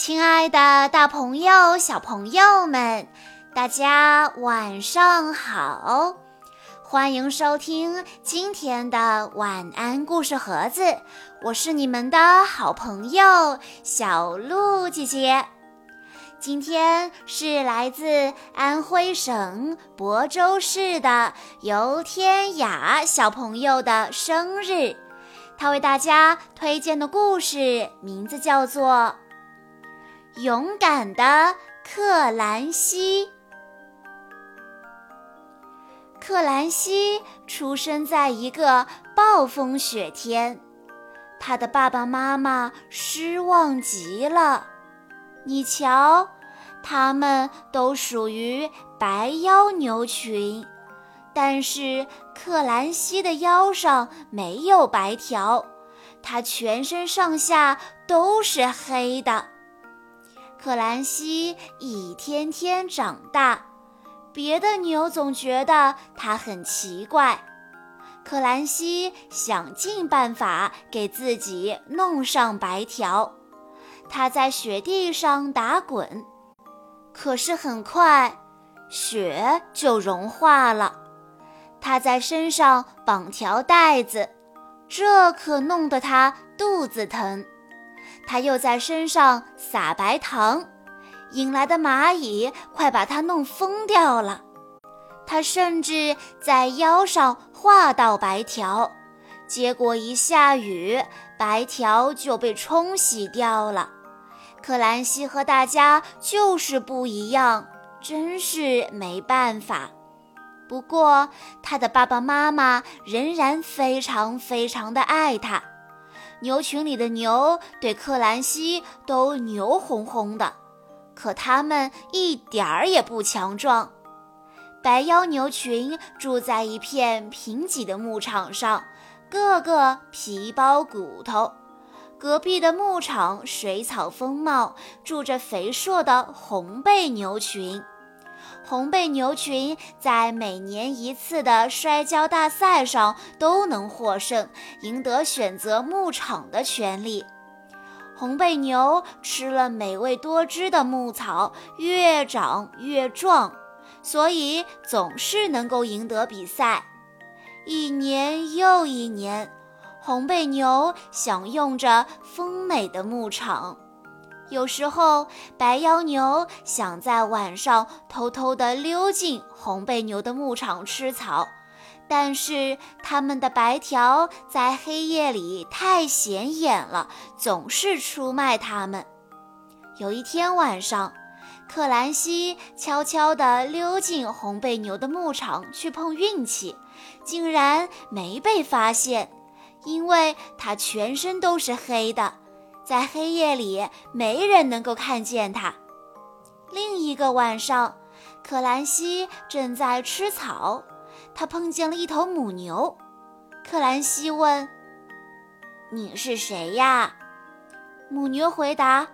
亲爱的，大朋友、小朋友们，大家晚上好！欢迎收听今天的晚安故事盒子，我是你们的好朋友小鹿姐姐。今天是来自安徽省亳州市的游天雅小朋友的生日，他为大家推荐的故事名字叫做。勇敢的克兰西。克兰西出生在一个暴风雪天，他的爸爸妈妈失望极了。你瞧，他们都属于白腰牛群，但是克兰西的腰上没有白条，他全身上下都是黑的。克兰西一天天长大，别的牛总觉得它很奇怪。克兰西想尽办法给自己弄上白条，他在雪地上打滚，可是很快雪就融化了。他在身上绑条带子，这可弄得他肚子疼。他又在身上撒白糖，引来的蚂蚁快把他弄疯掉了。他甚至在腰上画道白条，结果一下雨，白条就被冲洗掉了。克兰西和大家就是不一样，真是没办法。不过他的爸爸妈妈仍然非常非常的爱他。牛群里的牛对克兰西都牛哄哄的，可它们一点儿也不强壮。白腰牛群住在一片贫瘠的牧场上，个个皮包骨头。隔壁的牧场水草丰茂，住着肥硕的红背牛群。红背牛群在每年一次的摔跤大赛上都能获胜，赢得选择牧场的权利。红背牛吃了美味多汁的牧草，越长越壮，所以总是能够赢得比赛。一年又一年，红背牛享用着丰美的牧场。有时候，白腰牛想在晚上偷偷地溜进红背牛的牧场吃草，但是它们的白条在黑夜里太显眼了，总是出卖它们。有一天晚上，克兰西悄悄地溜进红背牛的牧场去碰运气，竟然没被发现，因为它全身都是黑的。在黑夜里，没人能够看见它。另一个晚上，克兰西正在吃草，他碰见了一头母牛。克兰西问：“你是谁呀？”母牛回答：“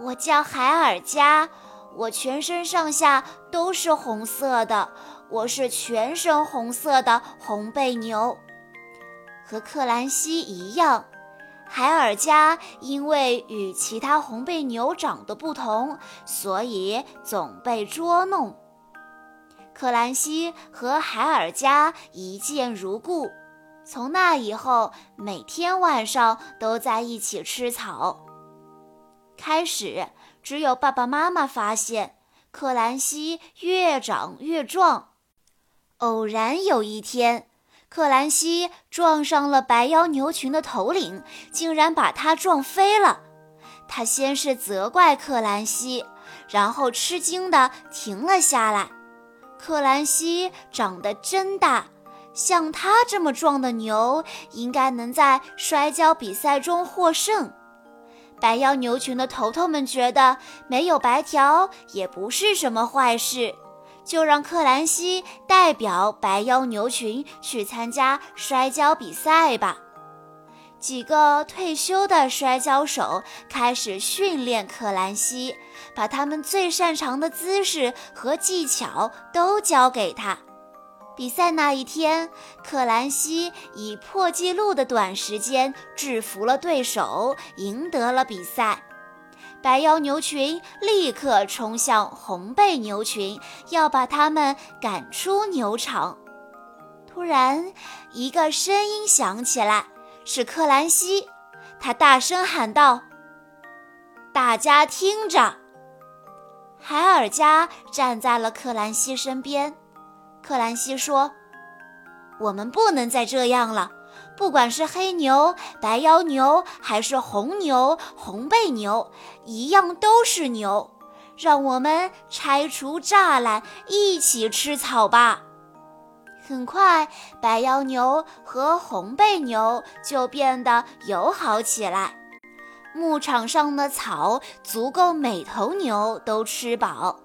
我叫海尔加，我全身上下都是红色的，我是全身红色的红背牛，和克兰西一样。”海尔加因为与其他红背牛长得不同，所以总被捉弄。克兰西和海尔加一见如故，从那以后每天晚上都在一起吃草。开始只有爸爸妈妈发现克兰西越长越壮。偶然有一天。克兰西撞上了白腰牛群的头领，竟然把他撞飞了。他先是责怪克兰西，然后吃惊地停了下来。克兰西长得真大，像他这么壮的牛，应该能在摔跤比赛中获胜。白腰牛群的头头们觉得没有白条也不是什么坏事。就让克兰西代表白腰牛群去参加摔跤比赛吧。几个退休的摔跤手开始训练克兰西，把他们最擅长的姿势和技巧都教给他。比赛那一天，克兰西以破纪录的短时间制服了对手，赢得了比赛。白腰牛群立刻冲向红背牛群，要把它们赶出牛场。突然，一个声音响起来，是克兰西，他大声喊道：“大家听着！”海尔加站在了克兰西身边。克兰西说：“我们不能再这样了。不管是黑牛、白腰牛，还是红牛、红背牛，一样都是牛。让我们拆除栅栏，一起吃草吧。”很快，白腰牛和红背牛就变得友好起来。牧场上的草足够每头牛都吃饱。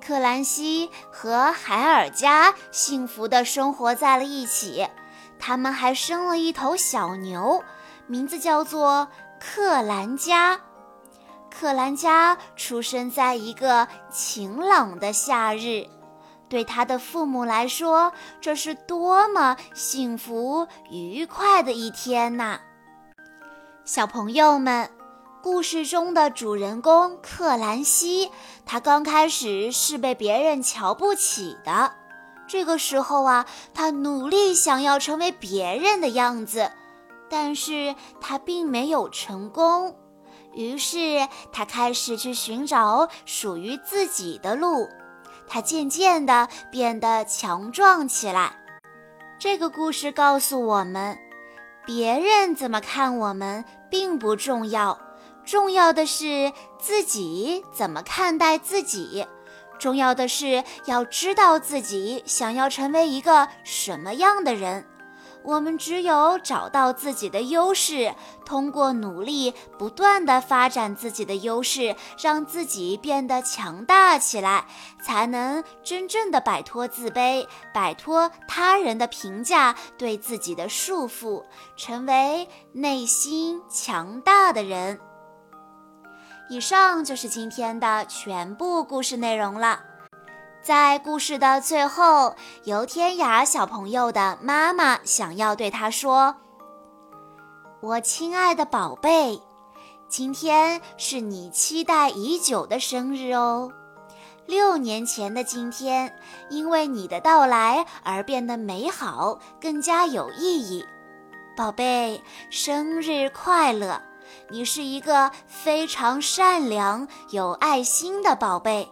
克兰西和海尔加幸福地生活在了一起，他们还生了一头小牛，名字叫做克兰加。克兰加出生在一个晴朗的夏日，对他的父母来说，这是多么幸福愉快的一天呐！小朋友们。故事中的主人公克兰西，他刚开始是被别人瞧不起的。这个时候啊，他努力想要成为别人的样子，但是他并没有成功。于是他开始去寻找属于自己的路。他渐渐地变得强壮起来。这个故事告诉我们，别人怎么看我们并不重要。重要的是自己怎么看待自己，重要的是要知道自己想要成为一个什么样的人。我们只有找到自己的优势，通过努力不断的发展自己的优势，让自己变得强大起来，才能真正的摆脱自卑，摆脱他人的评价对自己的束缚，成为内心强大的人。以上就是今天的全部故事内容了。在故事的最后，游天涯小朋友的妈妈想要对他说：“我亲爱的宝贝，今天是你期待已久的生日哦。六年前的今天，因为你的到来而变得美好，更加有意义。宝贝，生日快乐！”你是一个非常善良、有爱心的宝贝，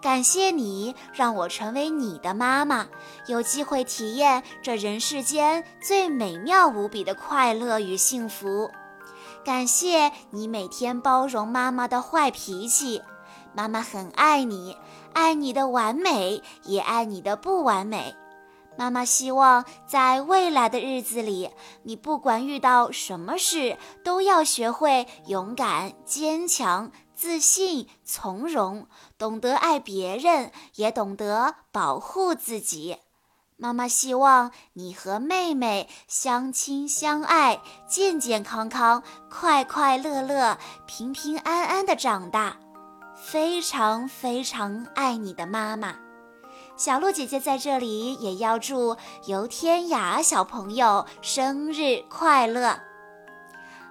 感谢你让我成为你的妈妈，有机会体验这人世间最美妙无比的快乐与幸福。感谢你每天包容妈妈的坏脾气，妈妈很爱你，爱你的完美，也爱你的不完美。妈妈希望在未来的日子里，你不管遇到什么事，都要学会勇敢、坚强、自信、从容，懂得爱别人，也懂得保护自己。妈妈希望你和妹妹相亲相爱，健健康康、快快乐乐、平平安安的长大。非常非常爱你的妈妈。小鹿姐姐在这里也要祝游天涯小朋友生日快乐。